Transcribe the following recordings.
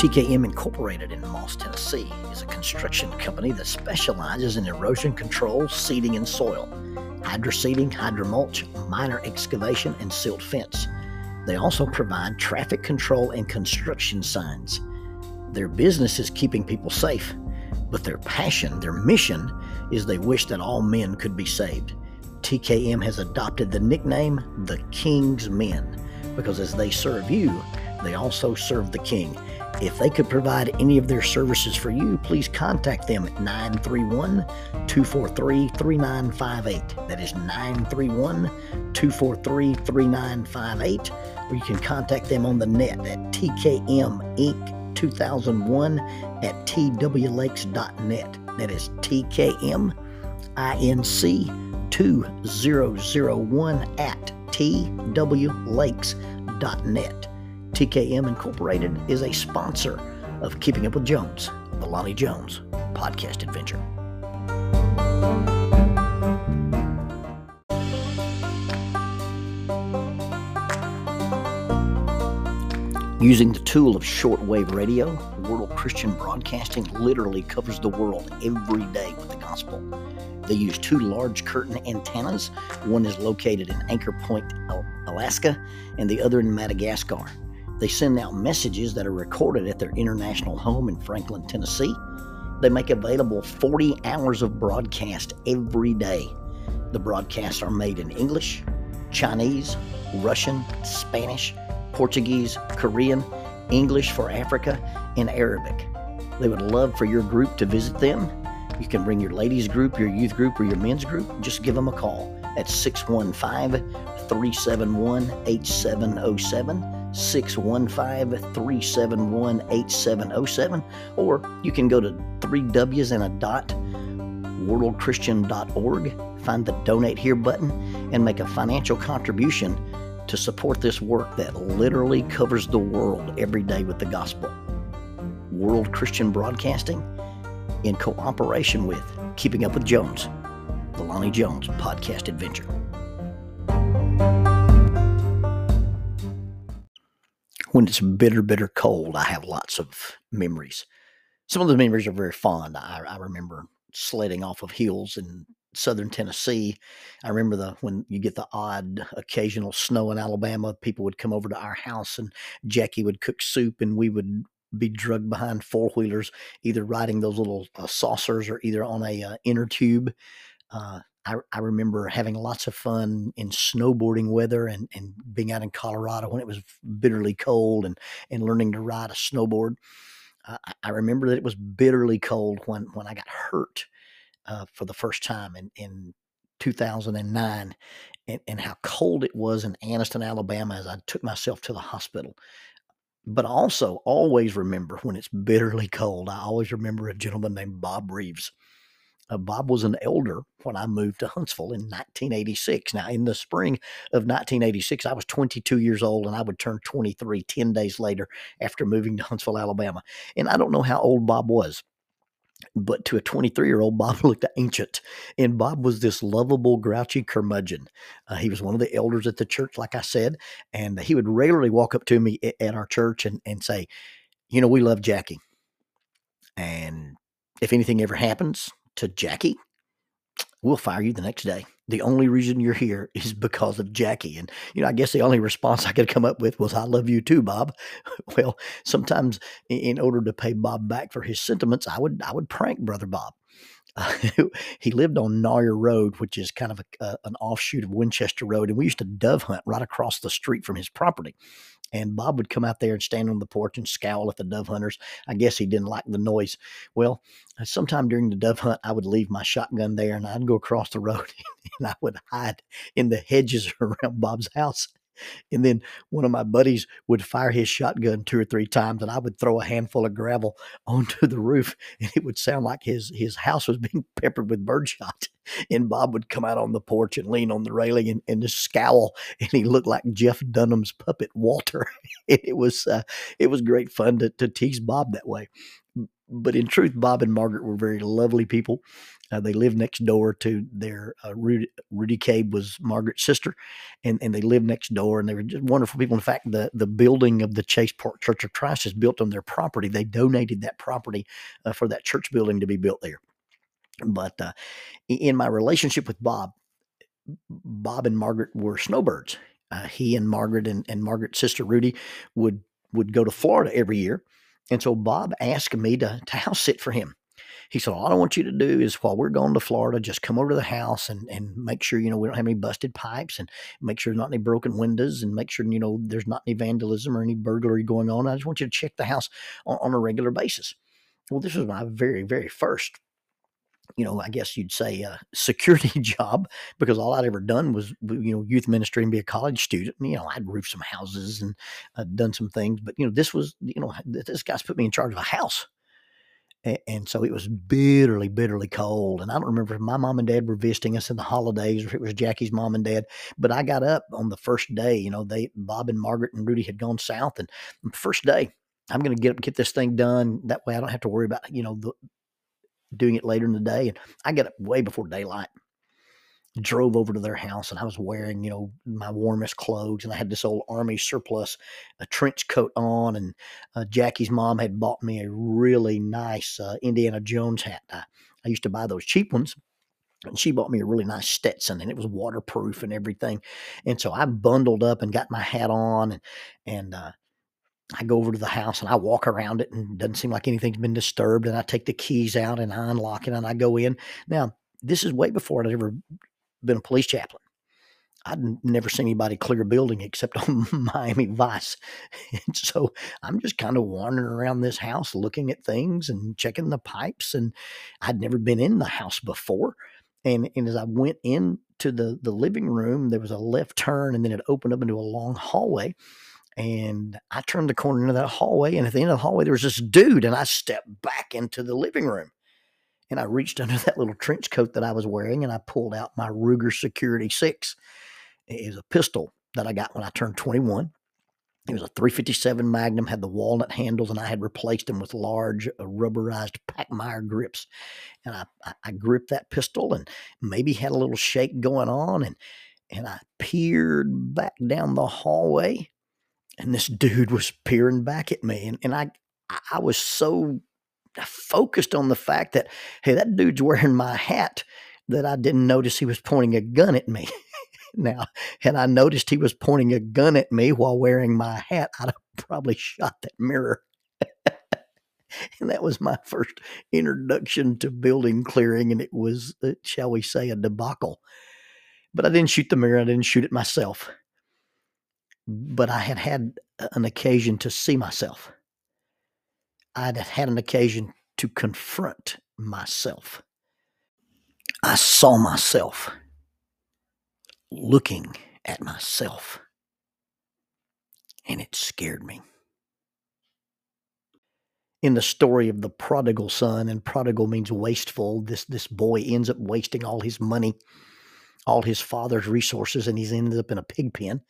TKM Incorporated in Moss, Tennessee is a construction company that specializes in erosion control, seeding, and soil, hydroseeding, hydromulch, minor excavation, and silt fence. They also provide traffic control and construction signs. Their business is keeping people safe, but their passion, their mission, is they wish that all men could be saved. TKM has adopted the nickname the King's Men because as they serve you, they also serve the King. If they could provide any of their services for you, please contact them at 931 243 3958. That is 931 243 3958. Or you can contact them on the net at TKM Inc. 2001 at twlakes.net. That is TKM INC 2001 at twlakes.net. TKM Incorporated is a sponsor of Keeping Up with Jones, the Lonnie Jones podcast adventure. Using the tool of shortwave radio, World Christian Broadcasting literally covers the world every day with the gospel. They use two large curtain antennas. One is located in Anchor Point, Alaska, and the other in Madagascar. They send out messages that are recorded at their international home in Franklin, Tennessee. They make available 40 hours of broadcast every day. The broadcasts are made in English, Chinese, Russian, Spanish, Portuguese, Korean, English for Africa, and Arabic. They would love for your group to visit them. You can bring your ladies group, your youth group, or your men's group. Just give them a call at 615 371 8707. 615 371 8707. Or you can go to three W's and a dot, worldchristian.org, find the donate here button, and make a financial contribution to support this work that literally covers the world every day with the gospel. World Christian Broadcasting, in cooperation with Keeping Up with Jones, the Lonnie Jones podcast adventure. When it's bitter, bitter cold, I have lots of memories. Some of the memories are very fond. I, I remember sledding off of hills in southern Tennessee. I remember the when you get the odd occasional snow in Alabama, people would come over to our house and Jackie would cook soup and we would be drugged behind four wheelers, either riding those little uh, saucers or either on a uh, inner tube. Uh, I, I, remember having lots of fun in snowboarding weather and, and being out in Colorado when it was bitterly cold and, and learning to ride a snowboard. I remember that it was bitterly cold when, when I got hurt uh, for the first time in, in 2009 and, and how cold it was in Anniston, Alabama as I took myself to the hospital. But I also, always remember when it's bitterly cold, I always remember a gentleman named Bob Reeves. Uh, Bob was an elder when I moved to Huntsville in 1986. Now, in the spring of 1986, I was 22 years old and I would turn 23 10 days later after moving to Huntsville, Alabama. And I don't know how old Bob was, but to a 23 year old, Bob looked ancient. And Bob was this lovable, grouchy curmudgeon. Uh, he was one of the elders at the church, like I said, and he would regularly walk up to me at, our church and, and say, You know, we love Jackie. And if anything ever happens to Jackie, we'll fire you the next day the only reason you're here is because of Jackie. And, you know, I guess the only response I could come up with was, I love you too, Bob. well, sometimes in order to pay Bob back for his sentiments, I would, I would prank brother Bob. Uh, he lived on Naugher Road, which is kind of a, an offshoot of Winchester Road. And we used to dove hunt right across the street from his property. And Bob would come out there and stand on the porch and scowl at the dove hunters. I guess he didn't like the noise. Well, uh, sometime during the dove hunt, I would leave my shotgun there and I'd go across the road and I would hide in the hedges around Bob's house and then one of my buddies would fire his shotgun two or three times, and I would throw a handful of gravel onto the roof, and it would sound like his his house was being peppered with birdshot. And Bob would come out on the porch and lean on the railing and, and just scowl, and he looked like Jeff Dunham's puppet Walter. it was uh, it was great fun to, to tease Bob that way but in truth, Bob and Margaret were very lovely people. Uh, they lived next door to their uh, Rudy, Rudy Cabe was Margaret's sister, and, and they lived next door, and they were just wonderful people. In fact, the the building of the Chase Park Church of Christ is built on their property. They donated that property uh, for that church building to be built there. But uh, in my relationship with Bob, Bob and Margaret were snowbirds. Uh, he and Margaret and, and Margaret's sister Rudy would would go to Florida every year, and so Bob asked me to to house sit for him. He said, All I want you to do is while we're going to Florida, just come over to the house and, and make sure, you know, we don't have any busted pipes and make sure there's not any broken windows and make sure, you know, there's not any vandalism or any burglary going on. I just want you to check the house on, on a regular basis. Well, this was my very, very first you know, I guess you'd say uh, a security job because all I'd ever done was, you know, youth ministry and be a college student. And, you know, I'd roofed some houses and I'd done some things, but you know, this was, you know, this guy's put me in charge of a house. And, so it was bitterly, bitterly cold. And I don't remember if my mom and dad were visiting us in the holidays or if it was Jackie's mom and dad. But I got up on the first day. You know, they Bob and Margaret and Rudy had gone south, and first day I'm going to get up and get this thing done. That way, I don't have to worry about you know the, doing it later in the day. And I got up way before daylight. Drove over to their house and I was wearing, you know, my warmest clothes. And I had this old army surplus, a trench coat on. And uh, Jackie's mom had bought me a really nice uh, Indiana Jones hat. I, I used to buy those cheap ones and she bought me a really nice Stetson and it was waterproof and everything. And so I bundled up and got my hat on and, and, uh, I go over to the house and I walk around it and it doesn't seem like anything's been disturbed. And I take the keys out and I unlock it and I go in. Now, this is way before I'd ever been a police chaplain. I'd never seen anybody clear a building except on Miami Vice. And so I'm just kind of wandering around this house looking at things and checking the pipes. And I'd never been in the house before. And, and as I went into the, the living room, there was a left turn and then it opened up into a long hallway and I turned the corner into that hallway, and at the end of the hallway, there was this dude, and I stepped back into the living room. And I reached under that little trench coat that I was wearing, and I pulled out my Ruger Security 6. It is a pistol that I got when I turned 21. It was a 357 Magnum, had the walnut handles, and I had replaced them with large uh, rubberized Pachmayr grips. And I, I, I gripped that pistol and maybe had a little shake going on, and and I peered back down the hallway and this dude was peering back at me and, and I I was so focused on the fact that hey that dude's wearing my hat that I didn't notice he was pointing a gun at me. now, had I noticed he was pointing a gun at me while wearing my hat, I'd have probably shot that mirror. and that was my first introduction to building clearing, and it was, uh, shall we say, a debacle. But I didn't shoot the mirror. I didn't shoot it myself but I had had an occasion to see myself. I'd had an occasion to confront myself. I saw myself looking at myself, and it scared me. In the story of the prodigal son, and prodigal means wasteful, this, this boy ends up wasting all his money, all his father's resources, and he's ended up in a pig pen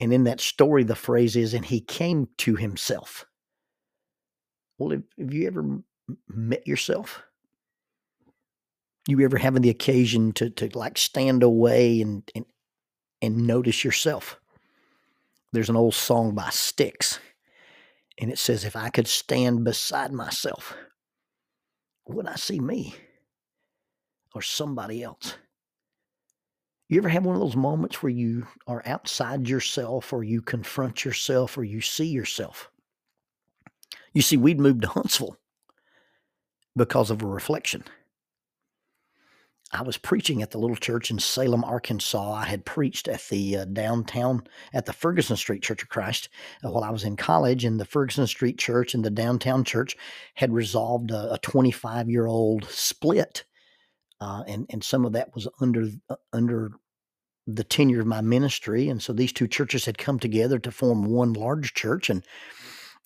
and in that story, the phrase is, and he came to himself. Well, have, have you ever met yourself? You ever having the occasion to, to like stand away and, and, and notice yourself? There's an old song by Styx, and it says, If I could stand beside myself, would I see me or somebody else? You ever have one of those moments where you are outside yourself or you confront yourself or you see yourself? You see, we'd moved to Huntsville because of a reflection. I was preaching at the little church in Salem, Arkansas. I had preached at the uh, downtown, at the Ferguson Street Church of Christ uh, while I was in college, and the Ferguson Street Church and the downtown church had resolved a 25 year old split uh, and and some of that was under uh, under the tenure of my ministry, and so these two churches had come together to form one large church. And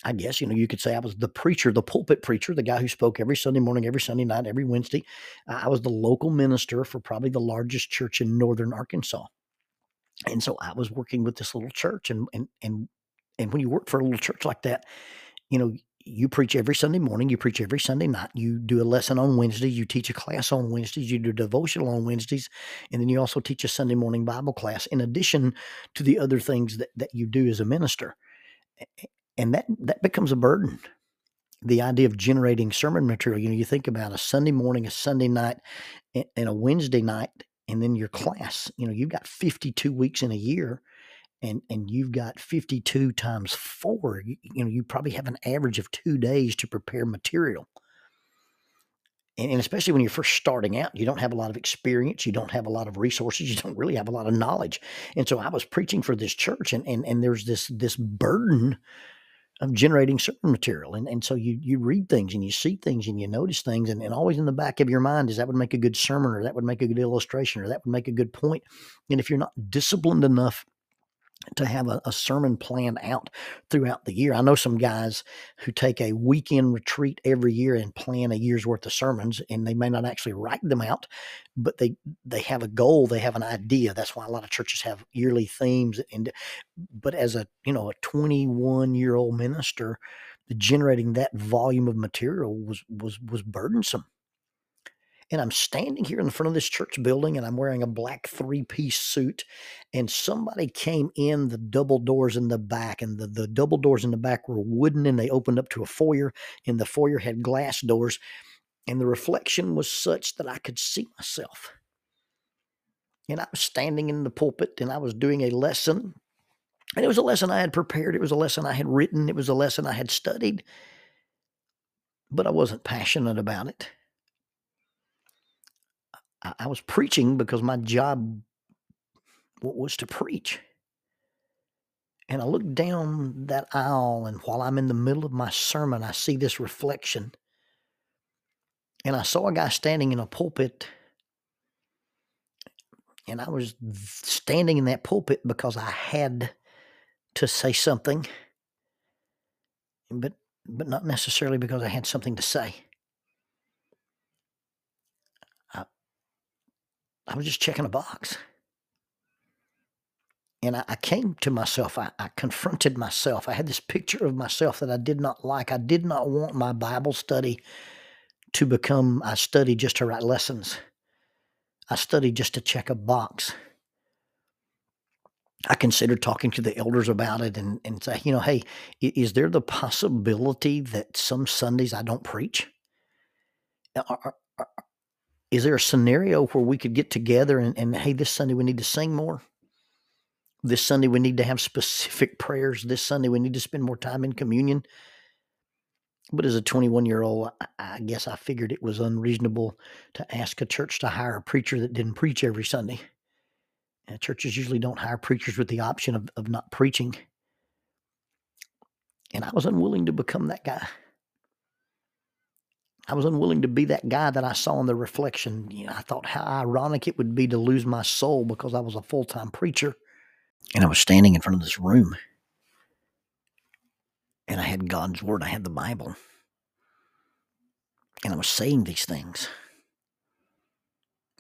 I guess you know you could say I was the preacher, the pulpit preacher, the guy who spoke every Sunday morning, every Sunday night, every Wednesday. I was the local minister for probably the largest church in northern Arkansas, and so I was working with this little church, and and and and when you work for a little church like that, you know you preach every Sunday morning, you preach every Sunday night, you do a lesson on Wednesday, you teach a class on Wednesdays, you do devotional on Wednesdays, and then you also teach a Sunday morning Bible class in addition to the other things that, that you do as a minister. And that that becomes a burden. The idea of generating sermon material, you know, you think about a Sunday morning, a Sunday night, and a Wednesday night, and then your class. You know, you've got 52 weeks in a year and and you've got 52 times 4 you, you know you probably have an average of 2 days to prepare material and, and, especially when you're first starting out you don't have a lot of experience you don't have a lot of resources you don't really have a lot of knowledge and so i was preaching for this church and and, and there's this this burden of generating certain material and, and so you you read things and you see things and you notice things and, and always in the back of your mind is that would make a good sermon or that would make a good illustration or that would make a good point. And if you're not disciplined enough to have a, a, sermon plan out throughout the year. I know some guys who take a weekend retreat every year and plan a year's worth of sermons, and they may not actually write them out, but they they have a goal, they have an idea. That's why a lot of churches have yearly themes. And but as a you know a 21 year old minister, generating that volume of material was was was burdensome and I'm standing here in front of this church building and I'm wearing a black three piece suit. And somebody came in the double doors in the back, and the, the double doors in the back were wooden and they opened up to a foyer, and the foyer had glass doors. And the reflection was such that I could see myself. And I was standing in the pulpit and I was doing a lesson. And it was a lesson I had prepared, it was a lesson I had written, it was a lesson I had studied. But I wasn't passionate about it. I, was preaching because my job was to preach. And I look down that aisle, and while I'm in the middle of my sermon, I see this reflection. And I saw a guy standing in a pulpit. And I was standing in that pulpit because I had to say something, but, but not necessarily because I had something to say. I was just checking a box. And I, I came to myself. I, I confronted myself. I had this picture of myself that I did not like. I did not want my Bible study to become I study just to write lessons. I studied just to check a box. I considered talking to the elders about it and, and say, you know, hey, is there the possibility that some Sundays I don't preach? Are, is there a scenario where we could get together and, and hey, this Sunday we need to sing more? This Sunday we need to have specific prayers. This Sunday we need to spend more time in communion. But as a 21 year old, I guess I figured it was unreasonable to ask a church to hire a preacher that didn't preach every Sunday. And churches usually don't hire preachers with the option of, of not preaching. And I was unwilling to become that guy. I was unwilling to be that guy that I saw in the reflection. You know, I thought how ironic it would be to lose my soul because I was a full time preacher. And I was standing in front of this room. And I had God's Word, I had the Bible. And I was saying these things.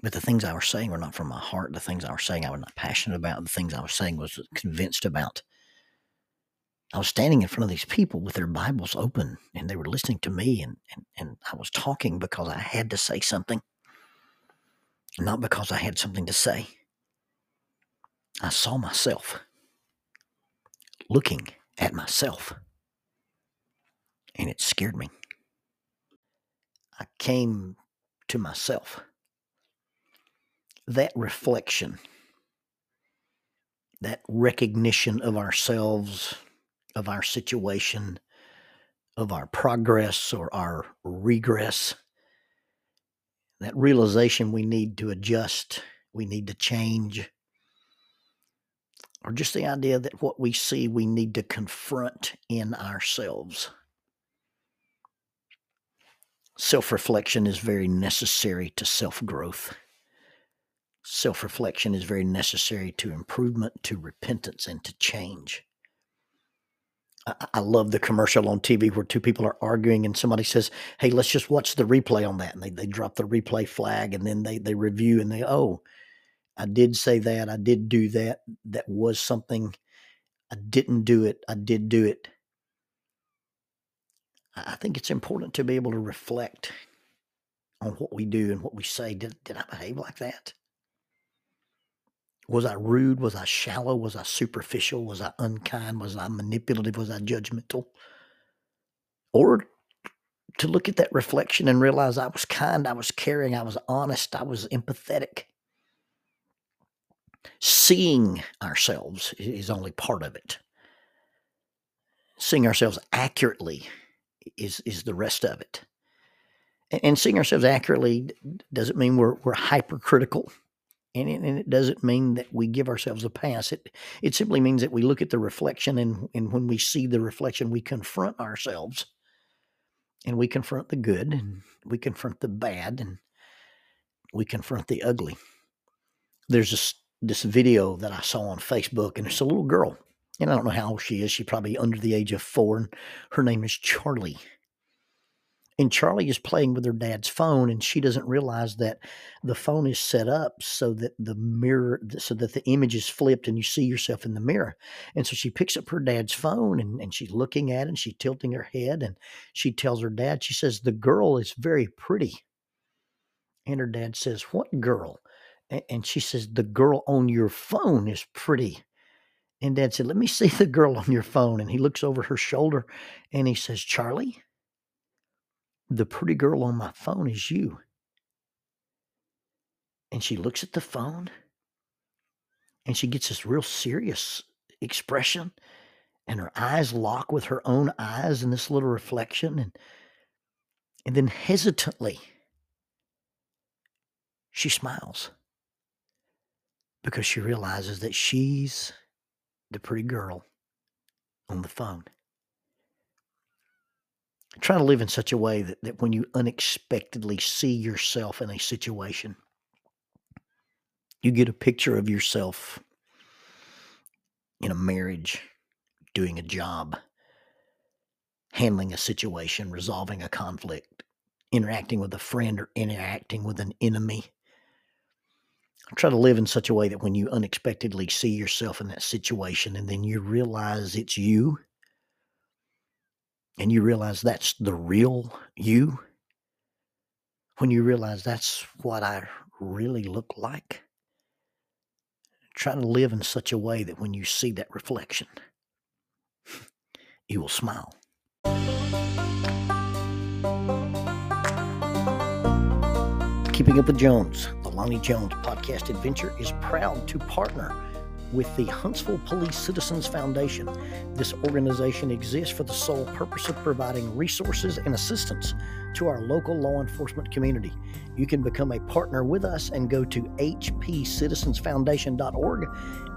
But the things I was saying were not from my heart. The things I was saying I was not passionate about. The things I was saying was convinced about. I was standing in front of these people with their Bibles open and they were listening to me and, and, and I was talking because I had to say something, not because I had something to say. I saw myself looking at myself and it scared me. I came to myself. That reflection, that recognition of ourselves of our situation, of our progress or our regress. That realization we need to adjust, we need to change, or just the idea that what we see we need to confront in ourselves. Self reflection is very necessary to self growth. Self reflection is very necessary to improvement, to repentance, and to change. I, love the commercial on TV where two people are arguing and somebody says, Hey, let's just watch the replay on that. And they, they drop the replay flag and then they, they review and they, oh, I did say that. I did do that. That was something. I didn't do it. I did do it. I think it's important to be able to reflect on what we do and what we say. Did, did I behave like that? Was I rude? Was I shallow? Was I superficial? Was I unkind? Was I manipulative? Was I judgmental? Or to look at that reflection and realize I was kind, I was caring, I was honest, I was empathetic. Seeing ourselves is only part of it. Seeing ourselves accurately is is the rest of it. And, seeing ourselves accurately doesn't mean we're we're hypercritical. And it, and it doesn't mean that we give ourselves a pass. It it simply means that we look at the reflection and, and when we see the reflection, we confront ourselves and we confront the good and mm-hmm. we confront the bad and we confront the ugly. There's this this video that I saw on Facebook, and it's a little girl, and I don't know how old she is. She's probably under the age of four, and her name is Charlie and Charlie is playing with her dad's phone, and she doesn't realize that the phone is set up so that the mirror, so that the image is flipped and you see yourself in the mirror. And so she picks up her dad's phone and, and she's looking at it and she's tilting her head and she tells her dad, she says, The girl is very pretty. And her dad says, What girl? And she says, The girl on your phone is pretty. And dad said, Let me see the girl on your phone. And he looks over her shoulder and he says, Charlie, the pretty girl on my phone is you. And she looks at the phone and she gets this real serious expression and her eyes lock with her own eyes in this little reflection and and then hesitantly she smiles because she realizes that she's the pretty girl on the phone try to live in such a way that, that when you unexpectedly see yourself in a situation, you get a picture of yourself in a marriage, doing a job, handling a situation, resolving a conflict, interacting with a friend, or interacting with an enemy. Try to live in such a way that when you unexpectedly see yourself in that situation and then you realize it's you and you realize that's the real you, when you realize that's what I really look like, try to live in such a way that when you see that reflection, you will smile. Keeping Up with Jones, the Lonnie Jones podcast adventure, is proud to partner with the Huntsville Police Citizens Foundation. This organization exists for the sole purpose of providing resources and assistance to our local law enforcement community. You can become a partner with us and go to hpcitizensfoundation.org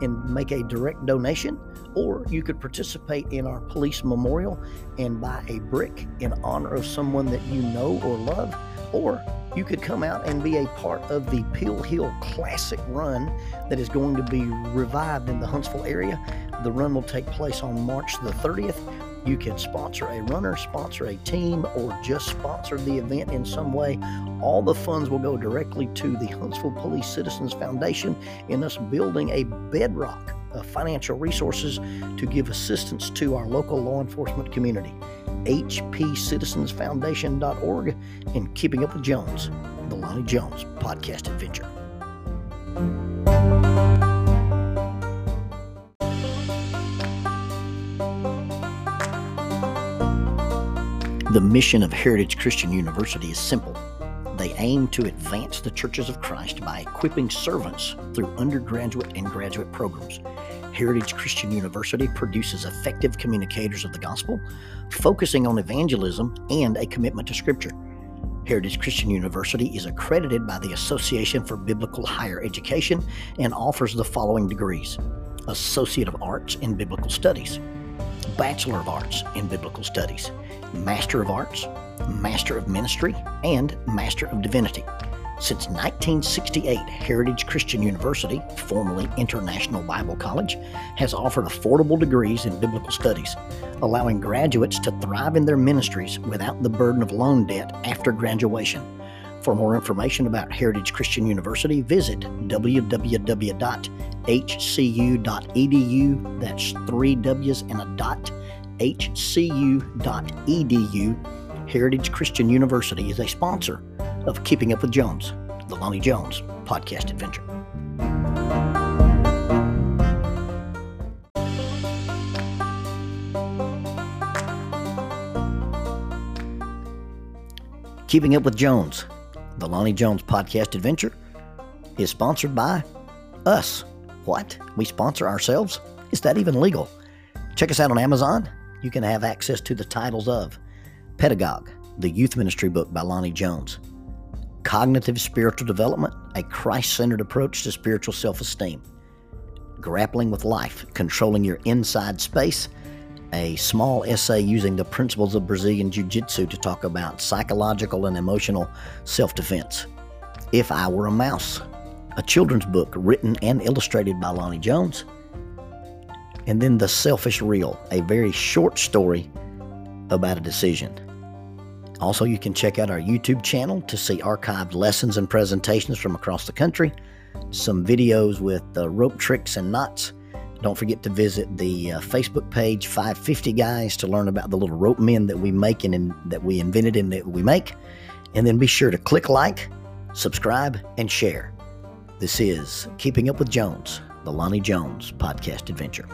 and make a direct donation, or you could participate in our police memorial and buy a brick in honor of someone that you know or love, or you could come out and be a part of the Pill Hill Classic Run that is going to be revived in the Huntsville area. The run will take place on March the 30th. You can sponsor a runner, sponsor a team, or just sponsor the event in some way. All the funds will go directly to the Huntsville Police Citizens Foundation in us building a bedrock of financial resources to give assistance to our local law enforcement community hpcitizensfoundation.org, and Keeping Up with Jones, the Lonnie Jones podcast adventure. The mission of Heritage Christian University is simple. They aim to advance the churches of Christ by equipping servants through undergraduate and graduate programs Heritage Christian University produces effective communicators of the gospel, focusing on evangelism and a commitment to Scripture. Heritage Christian University is accredited by the Association for Biblical Higher Education and offers the following degrees Associate of Arts in Biblical Studies, Bachelor of Arts in Biblical Studies, Master of Arts, Master of Ministry, and Master of Divinity. Since 1968, Heritage Christian University, formerly International Bible College, has offered affordable degrees in biblical studies, allowing graduates to thrive in their ministries without the burden of loan debt after graduation. For more information about Heritage Christian University, visit www.hcu.edu. That's three W's and a dot hcu.edu. Heritage Christian University is a sponsor of Keeping Up with Jones, the Lonnie Jones podcast adventure. Keeping Up with Jones, the Lonnie Jones podcast adventure, is sponsored by us. What? We sponsor ourselves? Is that even legal? Check us out on Amazon. You can have access to the titles of Pedagogue, the youth ministry book by Lonnie Jones, Cognitive Spiritual Development, a Christ centered approach to spiritual self esteem, Grappling with Life, Controlling Your Inside Space, a small essay using the principles of Brazilian Jiu Jitsu to talk about psychological and emotional self defense. If I Were a Mouse, a children's book written and illustrated by Lonnie Jones. And then The Selfish Rill, a very short story about a decision. Also, you can check out our YouTube channel to see archived lessons and presentations from across the country, some videos with uh, rope tricks and knots don't forget to visit the uh, Facebook page 550 Guys to learn about the little rope men that we make and in, that we invented and that we make. And then be sure to click like, subscribe, and share. This is Keeping Up with Jones, the Lonnie Jones podcast adventure.